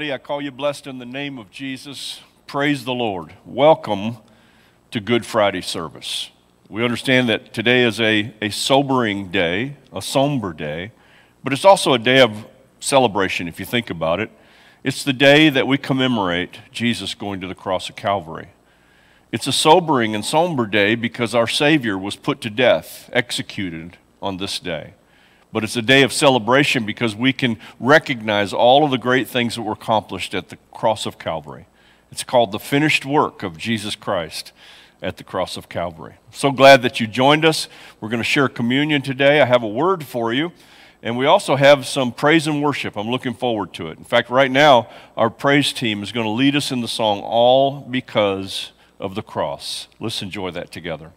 everybody. I call you blessed in the name of Jesus. Praise the Lord. Welcome to Good Friday service. We understand that today is a, a sobering day, a somber day, but it's also a day of celebration if you think about it. It's the day that we commemorate Jesus going to the cross of Calvary. It's a sobering and somber day because our Savior was put to death, executed on this day. But it's a day of celebration because we can recognize all of the great things that were accomplished at the cross of Calvary. It's called the finished work of Jesus Christ at the cross of Calvary. So glad that you joined us. We're going to share communion today. I have a word for you. And we also have some praise and worship. I'm looking forward to it. In fact, right now, our praise team is going to lead us in the song All Because of the Cross. Let's enjoy that together.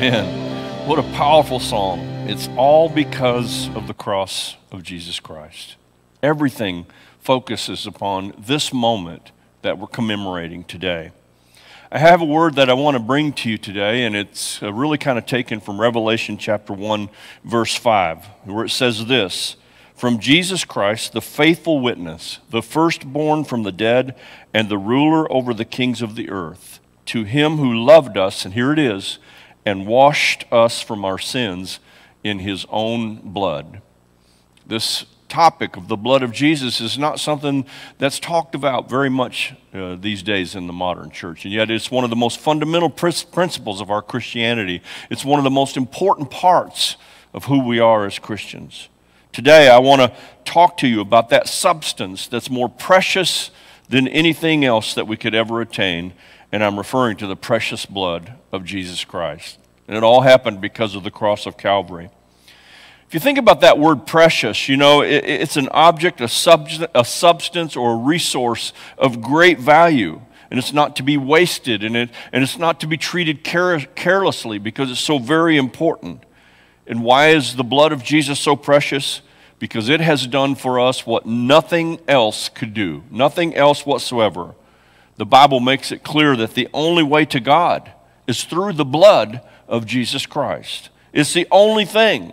Amen. What a powerful song. It's all because of the cross of Jesus Christ. Everything focuses upon this moment that we're commemorating today. I have a word that I want to bring to you today, and it's uh, really kind of taken from Revelation chapter 1, verse 5, where it says this From Jesus Christ, the faithful witness, the firstborn from the dead, and the ruler over the kings of the earth, to him who loved us, and here it is, and washed us from our sins in his own blood. This topic of the blood of Jesus is not something that's talked about very much uh, these days in the modern church. And yet, it's one of the most fundamental pris- principles of our Christianity. It's one of the most important parts of who we are as Christians. Today, I want to talk to you about that substance that's more precious than anything else that we could ever attain. And I'm referring to the precious blood of Jesus Christ. And it all happened because of the cross of Calvary. If you think about that word precious, you know, it, it's an object, a, subst- a substance, or a resource of great value. And it's not to be wasted, and, it, and it's not to be treated care- carelessly because it's so very important. And why is the blood of Jesus so precious? Because it has done for us what nothing else could do, nothing else whatsoever. The Bible makes it clear that the only way to God is through the blood of Jesus Christ. It's the only thing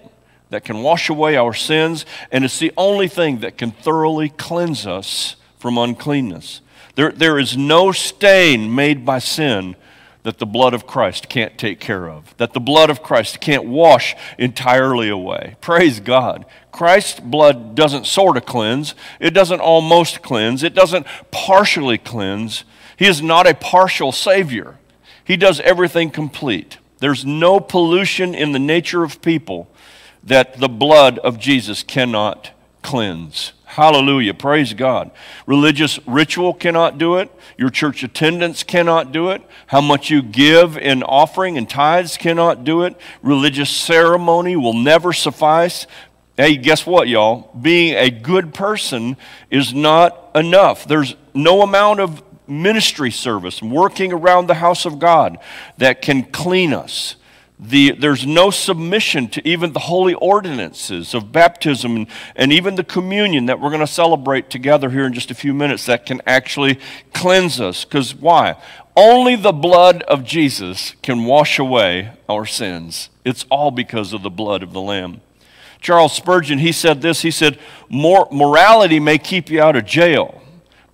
that can wash away our sins, and it's the only thing that can thoroughly cleanse us from uncleanness. There, there is no stain made by sin that the blood of Christ can't take care of, that the blood of Christ can't wash entirely away. Praise God. Christ's blood doesn't sort of cleanse, it doesn't almost cleanse, it doesn't partially cleanse. He is not a partial Savior, He does everything complete. There's no pollution in the nature of people that the blood of Jesus cannot cleanse. Hallelujah. Praise God. Religious ritual cannot do it. Your church attendance cannot do it. How much you give in offering and tithes cannot do it. Religious ceremony will never suffice. Hey, guess what, y'all? Being a good person is not enough. There's no amount of ministry service, working around the house of God, that can clean us. The, there's no submission to even the holy ordinances of baptism and, and even the communion that we're going to celebrate together here in just a few minutes that can actually cleanse us. Because why? Only the blood of Jesus can wash away our sins. It's all because of the blood of the Lamb. Charles Spurgeon, he said this he said, Morality may keep you out of jail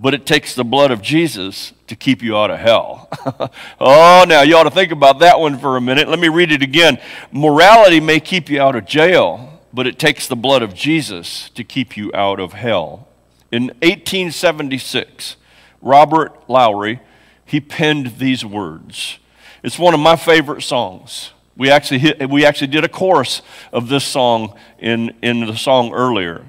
but it takes the blood of Jesus to keep you out of hell. oh, now you ought to think about that one for a minute. Let me read it again. Morality may keep you out of jail, but it takes the blood of Jesus to keep you out of hell. In 1876, Robert Lowry, he penned these words. It's one of my favorite songs. We actually, hit, we actually did a chorus of this song in, in the song earlier.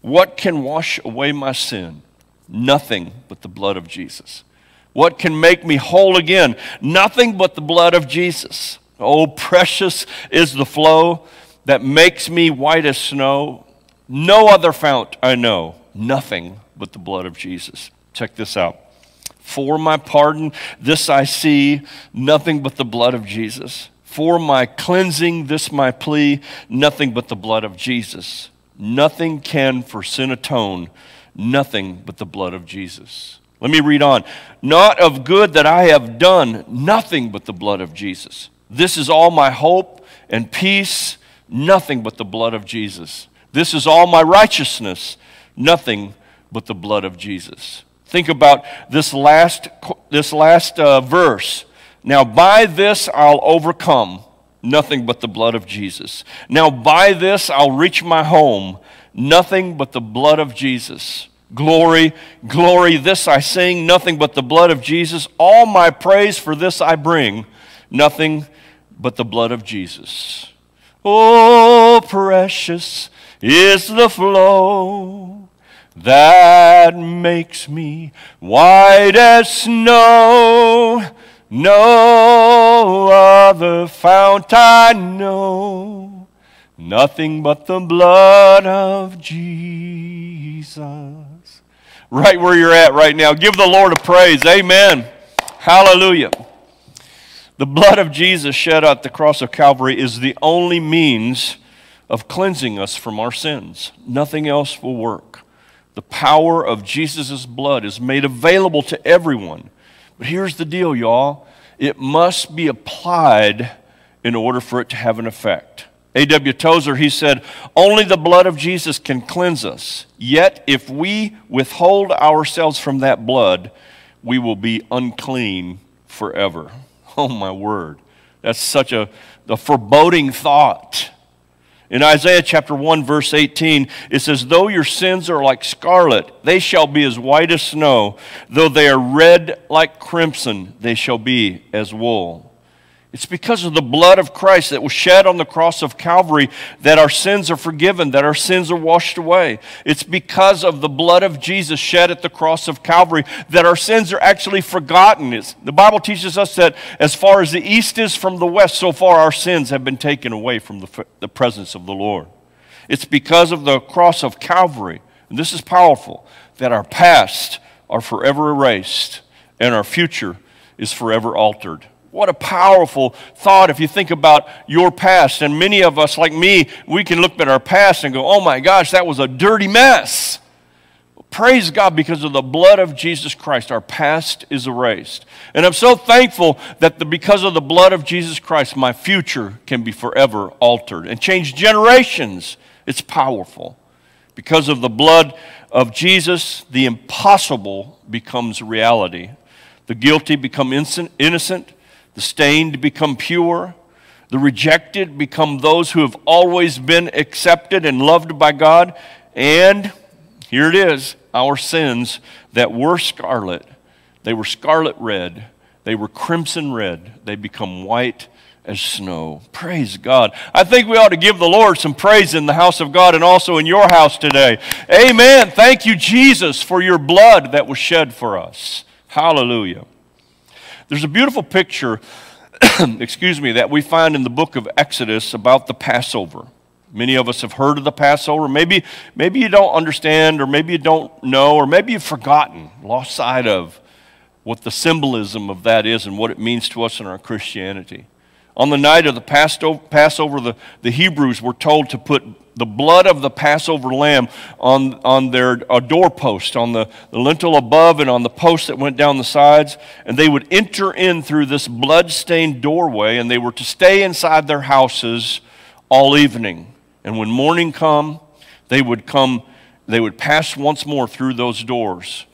What can wash away my sin? Nothing but the blood of Jesus. What can make me whole again? Nothing but the blood of Jesus. Oh, precious is the flow that makes me white as snow. No other fount I know. Nothing but the blood of Jesus. Check this out. For my pardon, this I see, nothing but the blood of Jesus. For my cleansing, this my plea, nothing but the blood of Jesus. Nothing can for sin atone nothing but the blood of Jesus. Let me read on. Not of good that I have done, nothing but the blood of Jesus. This is all my hope and peace, nothing but the blood of Jesus. This is all my righteousness, nothing but the blood of Jesus. Think about this last, this last uh, verse. Now, by this I'll overcome nothing but the blood of Jesus. Now, by this I'll reach my home, nothing but the blood of Jesus. Glory, glory, this I sing, nothing but the blood of Jesus. All my praise for this I bring, nothing but the blood of Jesus. Oh, precious is the flow that makes me white as snow. No other fount I know, nothing but the blood of Jesus. Right where you're at right now, give the Lord a praise. Amen. Hallelujah. The blood of Jesus shed at the cross of Calvary is the only means of cleansing us from our sins. Nothing else will work. The power of Jesus' blood is made available to everyone. But here's the deal, y'all it must be applied in order for it to have an effect. A.W. Tozer, he said, Only the blood of Jesus can cleanse us. Yet, if we withhold ourselves from that blood, we will be unclean forever. Oh, my word. That's such a, a foreboding thought. In Isaiah chapter 1, verse 18, it says, Though your sins are like scarlet, they shall be as white as snow. Though they are red like crimson, they shall be as wool. It's because of the blood of Christ that was shed on the cross of Calvary that our sins are forgiven, that our sins are washed away. It's because of the blood of Jesus shed at the cross of Calvary that our sins are actually forgotten. It's, the Bible teaches us that as far as the east is from the west, so far our sins have been taken away from the, the presence of the Lord. It's because of the cross of Calvary, and this is powerful, that our past are forever erased and our future is forever altered. What a powerful thought if you think about your past. And many of us, like me, we can look at our past and go, oh my gosh, that was a dirty mess. Praise God, because of the blood of Jesus Christ, our past is erased. And I'm so thankful that the, because of the blood of Jesus Christ, my future can be forever altered and change generations. It's powerful. Because of the blood of Jesus, the impossible becomes reality. The guilty become innocent, the stained become pure, the rejected become those who have always been accepted and loved by God, and here it is our sins that were scarlet, they were scarlet red, they were crimson red, they become white as snow. Praise God. I think we ought to give the Lord some praise in the house of God and also in your house today. Amen. Thank you, Jesus, for your blood that was shed for us. Hallelujah. There's a beautiful picture, excuse me, that we find in the book of Exodus about the Passover. Many of us have heard of the Passover. Maybe, maybe you don't understand, or maybe you don't know, or maybe you've forgotten, lost sight of what the symbolism of that is and what it means to us in our Christianity. On the night of the Passover, the, the Hebrews were told to put the blood of the Passover lamb on, on their doorpost, on the, the lintel above and on the post that went down the sides. And they would enter in through this blood-stained doorway, and they were to stay inside their houses all evening. And when morning come, they would come, they would pass once more through those doors.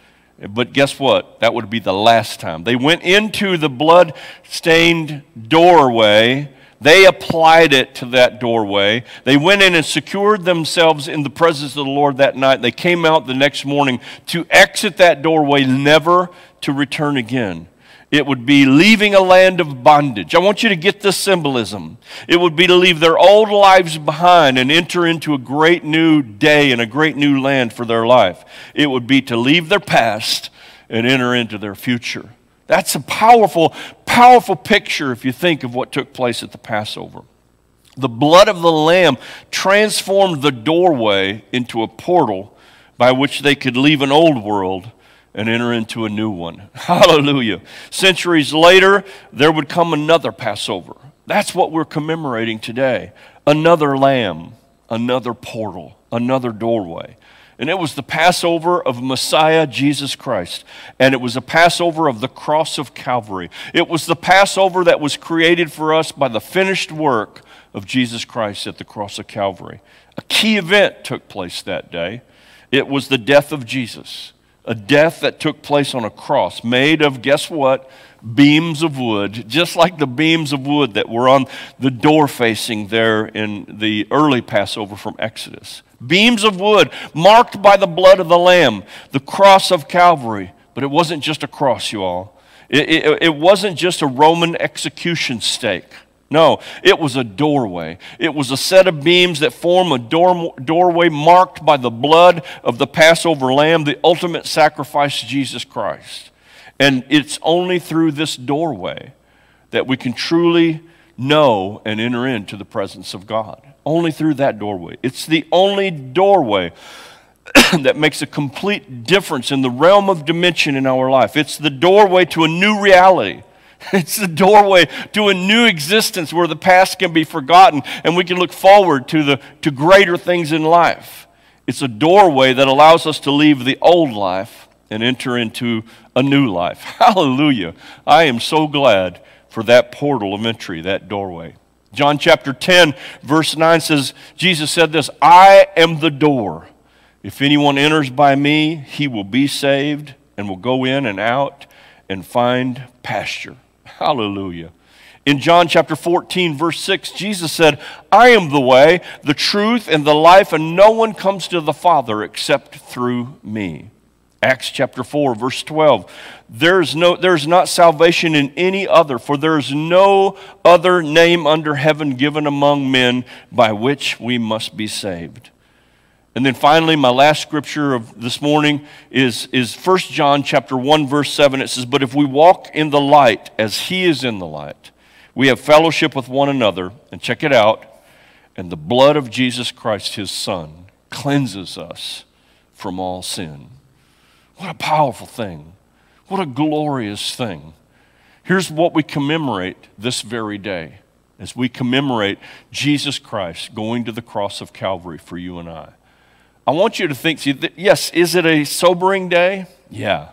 But guess what? That would be the last time. They went into the blood-stained doorway they applied it to that doorway. They went in and secured themselves in the presence of the Lord that night. They came out the next morning to exit that doorway, never to return again. It would be leaving a land of bondage. I want you to get this symbolism. It would be to leave their old lives behind and enter into a great new day and a great new land for their life. It would be to leave their past and enter into their future. That's a powerful, powerful picture if you think of what took place at the Passover. The blood of the Lamb transformed the doorway into a portal by which they could leave an old world and enter into a new one. Hallelujah. Centuries later, there would come another Passover. That's what we're commemorating today. Another lamb, another portal, another doorway. And it was the Passover of Messiah Jesus Christ. And it was a Passover of the cross of Calvary. It was the Passover that was created for us by the finished work of Jesus Christ at the cross of Calvary. A key event took place that day. It was the death of Jesus, a death that took place on a cross, made of, guess what? beams of wood, just like the beams of wood that were on the door facing there in the early Passover from Exodus. Beams of wood marked by the blood of the Lamb, the cross of Calvary. But it wasn't just a cross, you all. It, it, it wasn't just a Roman execution stake. No, it was a doorway. It was a set of beams that form a door, doorway marked by the blood of the Passover lamb, the ultimate sacrifice, Jesus Christ. And it's only through this doorway that we can truly know and enter into the presence of God. Only through that doorway. It's the only doorway that makes a complete difference in the realm of dimension in our life. It's the doorway to a new reality. It's the doorway to a new existence where the past can be forgotten and we can look forward to, the, to greater things in life. It's a doorway that allows us to leave the old life and enter into a new life. Hallelujah. I am so glad for that portal of entry, that doorway. John chapter 10, verse 9 says, Jesus said this I am the door. If anyone enters by me, he will be saved and will go in and out and find pasture. Hallelujah. In John chapter 14, verse 6, Jesus said, I am the way, the truth, and the life, and no one comes to the Father except through me. Acts chapter 4, verse 12. There's, no, there's not salvation in any other, for there is no other name under heaven given among men by which we must be saved. And then finally, my last scripture of this morning is, is 1 John chapter 1, verse 7. It says, But if we walk in the light as he is in the light, we have fellowship with one another. And check it out. And the blood of Jesus Christ, his Son, cleanses us from all sin. What a powerful thing. What a glorious thing. Here's what we commemorate this very day as we commemorate Jesus Christ going to the cross of Calvary for you and I. I want you to think, see, yes, is it a sobering day? Yeah.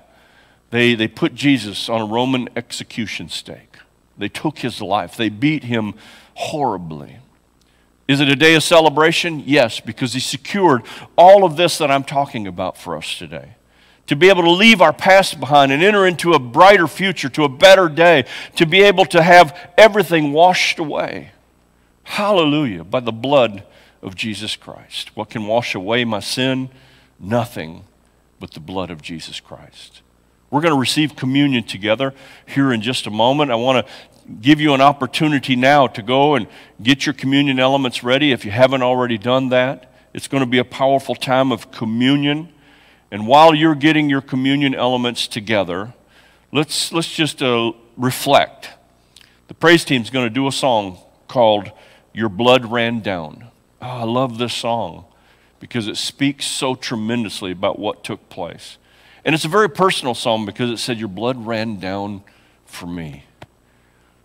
They, they put Jesus on a Roman execution stake. They took his life. They beat him horribly. Is it a day of celebration? Yes, because he secured all of this that I'm talking about for us today. To be able to leave our past behind and enter into a brighter future, to a better day, to be able to have everything washed away. Hallelujah, by the blood of Jesus Christ. What can wash away my sin? Nothing but the blood of Jesus Christ. We're going to receive communion together here in just a moment. I want to give you an opportunity now to go and get your communion elements ready if you haven't already done that. It's going to be a powerful time of communion. And while you're getting your communion elements together, let's, let's just uh, reflect. The praise team is going to do a song called Your Blood Ran Down. Oh, I love this song because it speaks so tremendously about what took place. And it's a very personal song because it said, Your blood ran down for me.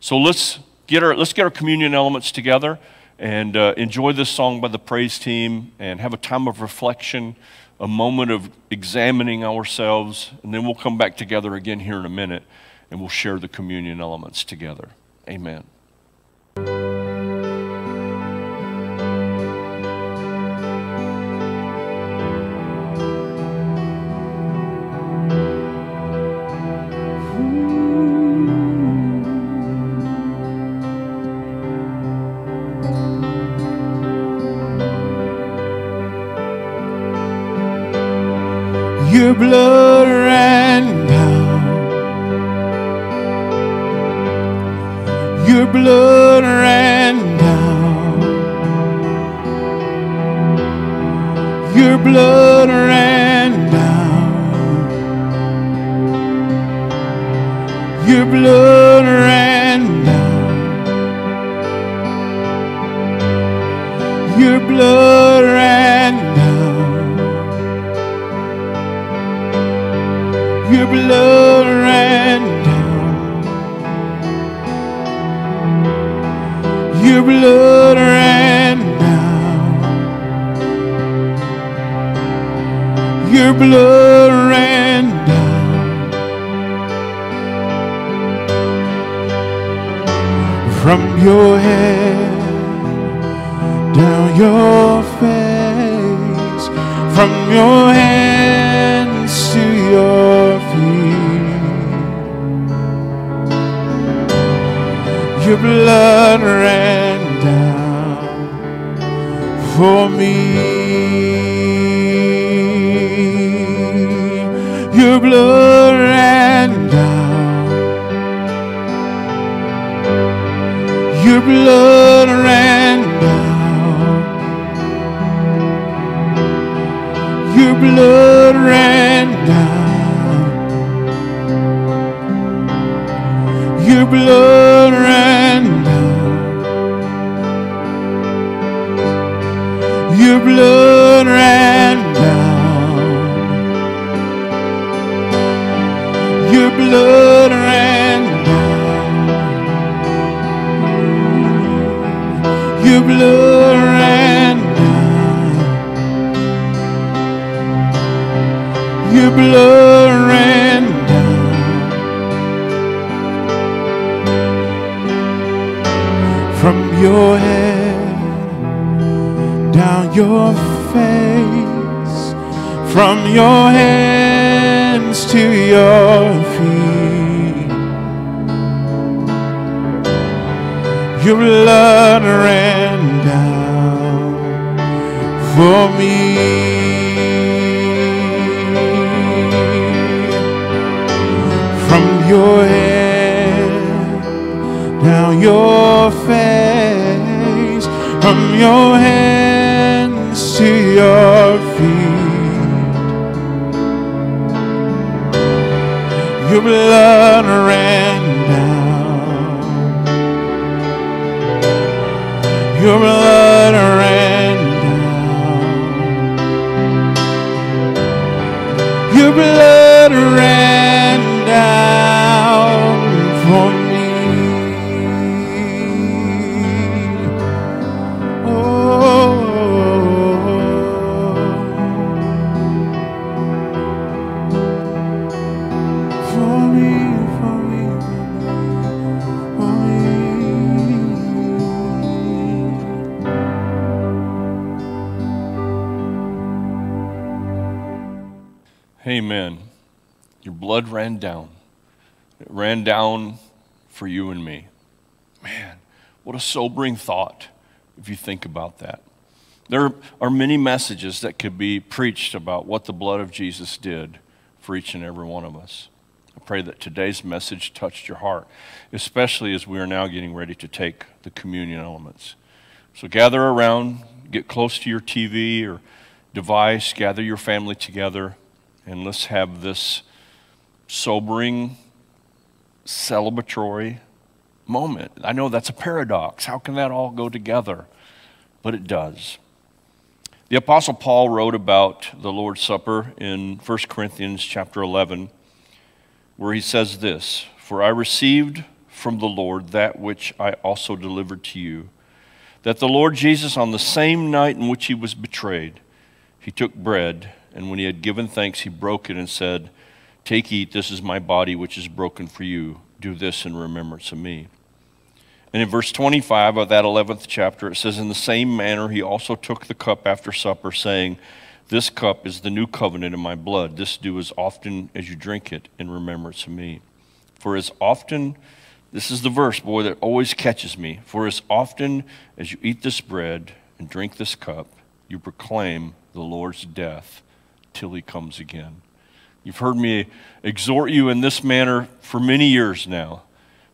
So let's get our, let's get our communion elements together and uh, enjoy this song by the praise team and have a time of reflection, a moment of examining ourselves, and then we'll come back together again here in a minute and we'll share the communion elements together. Amen. For me. Your blood ran down. Your blood ran down. Your blood ran down. Your blood blood ran down. Your blood ran down. Your blood ran down. Your blood ran down. From your head your face, from your hands to your feet. Your blood ran down for me. From your head down your face, from your hands blood ran down. Your blood blood ran down. It ran down for you and me. Man, what a sobering thought if you think about that. There are many messages that could be preached about what the blood of Jesus did for each and every one of us. I pray that today's message touched your heart, especially as we are now getting ready to take the communion elements. So gather around, get close to your TV or device, gather your family together, and let's have this sobering, celebratory moment. I know that's a paradox. How can that all go together? But it does. The apostle Paul wrote about the Lord's Supper in 1 Corinthians chapter 11 where he says this, "For I received from the Lord that which I also delivered to you, that the Lord Jesus on the same night in which he was betrayed, he took bread, and when he had given thanks, he broke it and said, Take, eat, this is my body which is broken for you. Do this in remembrance of me. And in verse 25 of that 11th chapter, it says, In the same manner, he also took the cup after supper, saying, This cup is the new covenant in my blood. This do as often as you drink it in remembrance of me. For as often, this is the verse, boy, that always catches me. For as often as you eat this bread and drink this cup, you proclaim the Lord's death till he comes again. You've heard me exhort you in this manner for many years now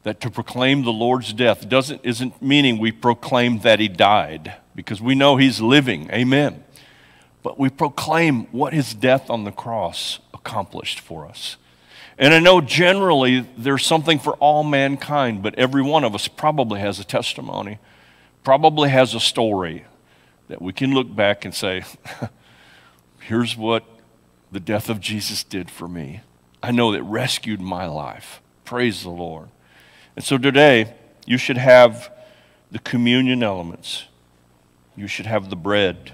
that to proclaim the Lord's death doesn't isn't meaning we proclaim that he died because we know he's living. Amen. But we proclaim what his death on the cross accomplished for us. And I know generally there's something for all mankind, but every one of us probably has a testimony, probably has a story that we can look back and say, here's what the death of Jesus did for me. I know it rescued my life. Praise the Lord. And so today, you should have the communion elements. You should have the bread.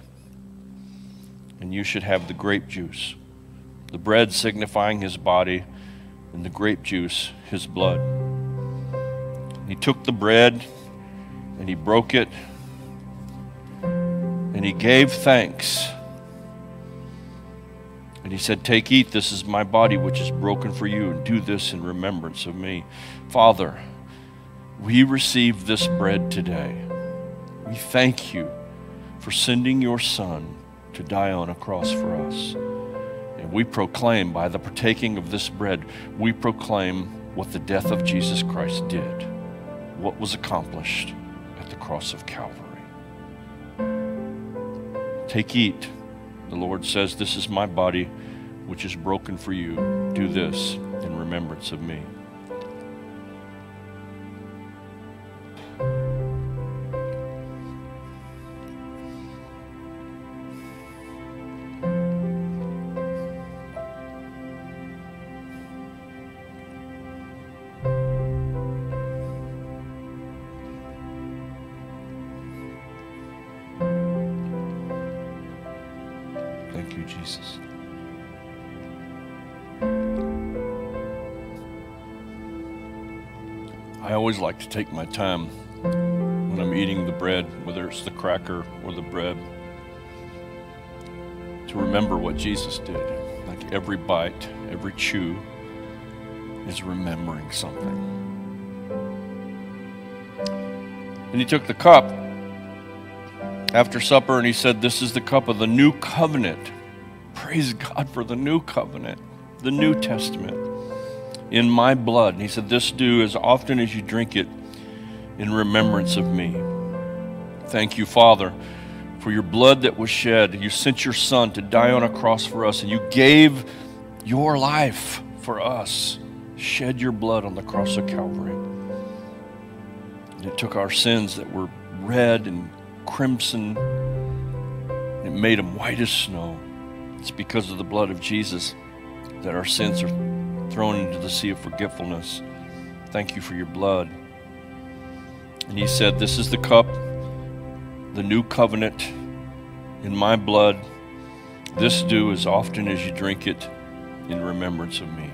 And you should have the grape juice. The bread signifying his body, and the grape juice his blood. He took the bread and he broke it and he gave thanks. And he said, Take, eat, this is my body which is broken for you, and do this in remembrance of me. Father, we receive this bread today. We thank you for sending your Son to die on a cross for us. And we proclaim, by the partaking of this bread, we proclaim what the death of Jesus Christ did, what was accomplished at the cross of Calvary. Take, eat. The Lord says, This is my body, which is broken for you. Do this in remembrance of me. You, Jesus. I always like to take my time when I'm eating the bread, whether it's the cracker or the bread, to remember what Jesus did. Like every bite, every chew is remembering something. And he took the cup after supper and he said, This is the cup of the new covenant. Praise God for the new covenant, the New Testament in my blood. And he said, This do as often as you drink it in remembrance of me. Thank you, Father, for your blood that was shed. You sent your Son to die on a cross for us, and you gave your life for us. Shed your blood on the cross of Calvary. And it took our sins that were red and crimson, and it made them white as snow. It's because of the blood of Jesus that our sins are thrown into the sea of forgetfulness. Thank you for your blood. And he said, This is the cup, the new covenant in my blood. This do as often as you drink it in remembrance of me.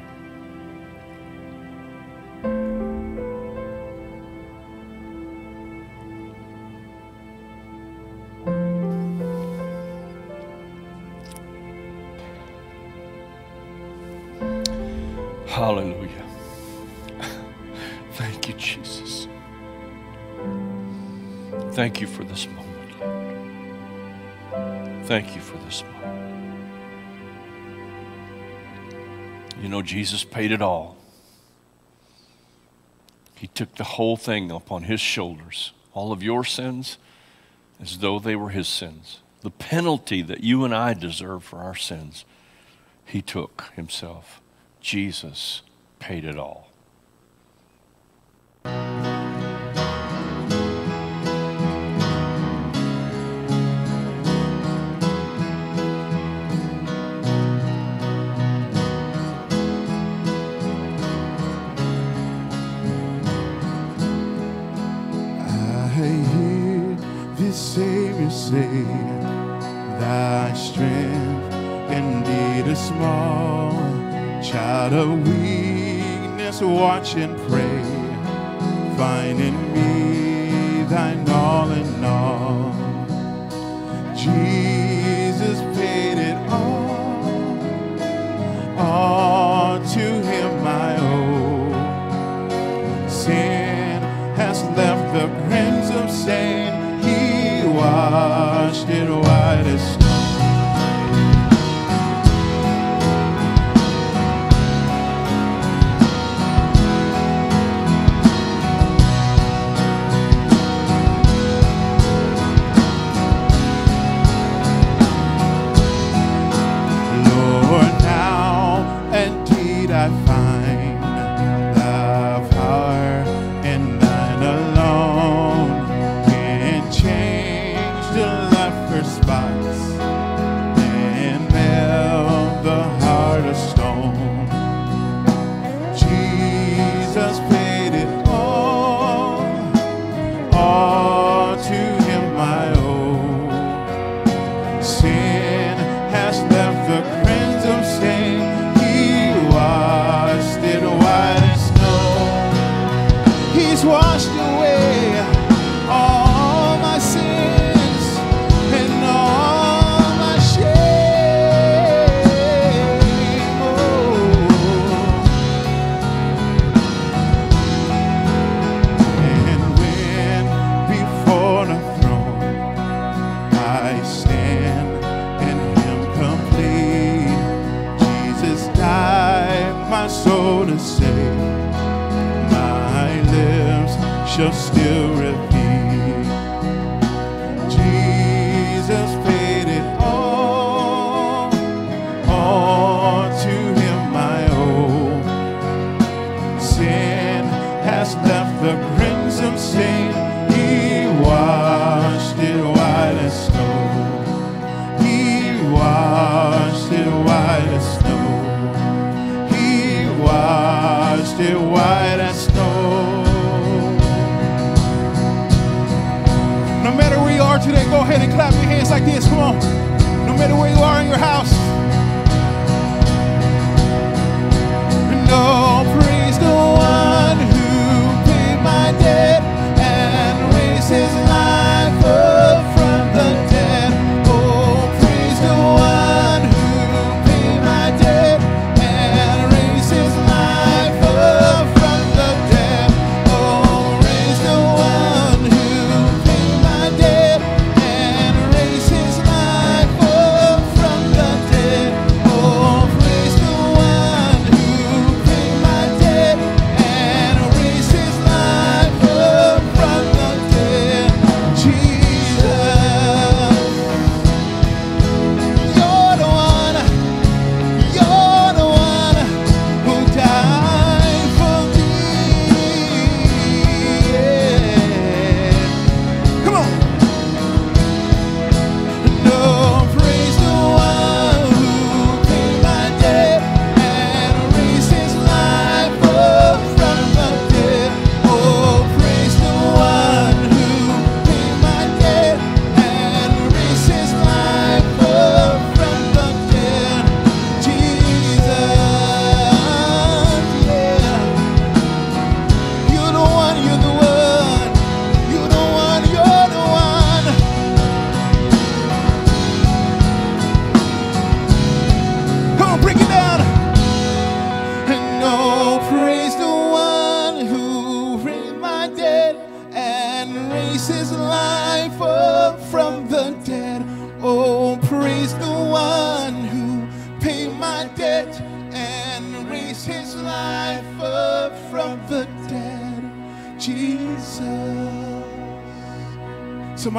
Hallelujah. Thank you, Jesus. Thank you for this moment, Lord. Thank you for this moment. You know, Jesus paid it all. He took the whole thing upon his shoulders, all of your sins, as though they were his sins. The penalty that you and I deserve for our sins, he took himself. Jesus paid it all. Savior say, Thy strength indeed is small. Child of weakness, watch and pray. Find in me thine all in all. Jesus paid it all. All soul to say, my lips shall still repeat. Ahead and clap your hands like this. Come on. No matter where you are in your house.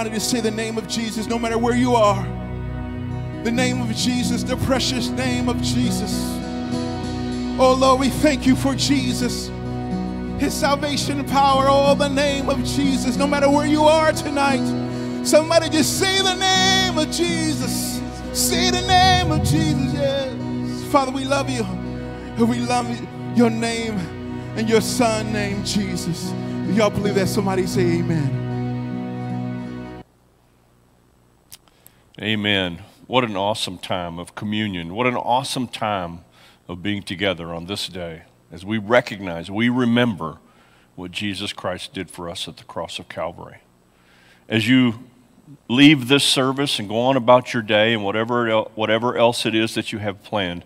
Somebody say the name of Jesus no matter where you are. The name of Jesus, the precious name of Jesus. Oh Lord, we thank you for Jesus. His salvation power, oh, the name of Jesus, no matter where you are tonight. Somebody just say the name of Jesus. Say the name of Jesus, yes. Father, we love you. And we love your name and your son named Jesus. Y'all believe that? Somebody say amen. Amen. What an awesome time of communion. What an awesome time of being together on this day as we recognize, we remember what Jesus Christ did for us at the cross of Calvary. As you leave this service and go on about your day and whatever, whatever else it is that you have planned,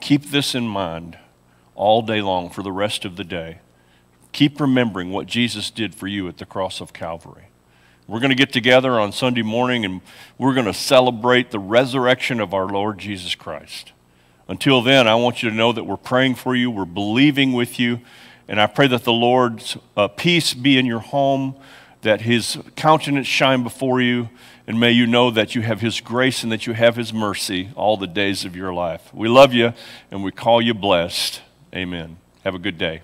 keep this in mind all day long for the rest of the day. Keep remembering what Jesus did for you at the cross of Calvary. We're going to get together on Sunday morning and we're going to celebrate the resurrection of our Lord Jesus Christ. Until then, I want you to know that we're praying for you, we're believing with you, and I pray that the Lord's uh, peace be in your home, that his countenance shine before you, and may you know that you have his grace and that you have his mercy all the days of your life. We love you and we call you blessed. Amen. Have a good day.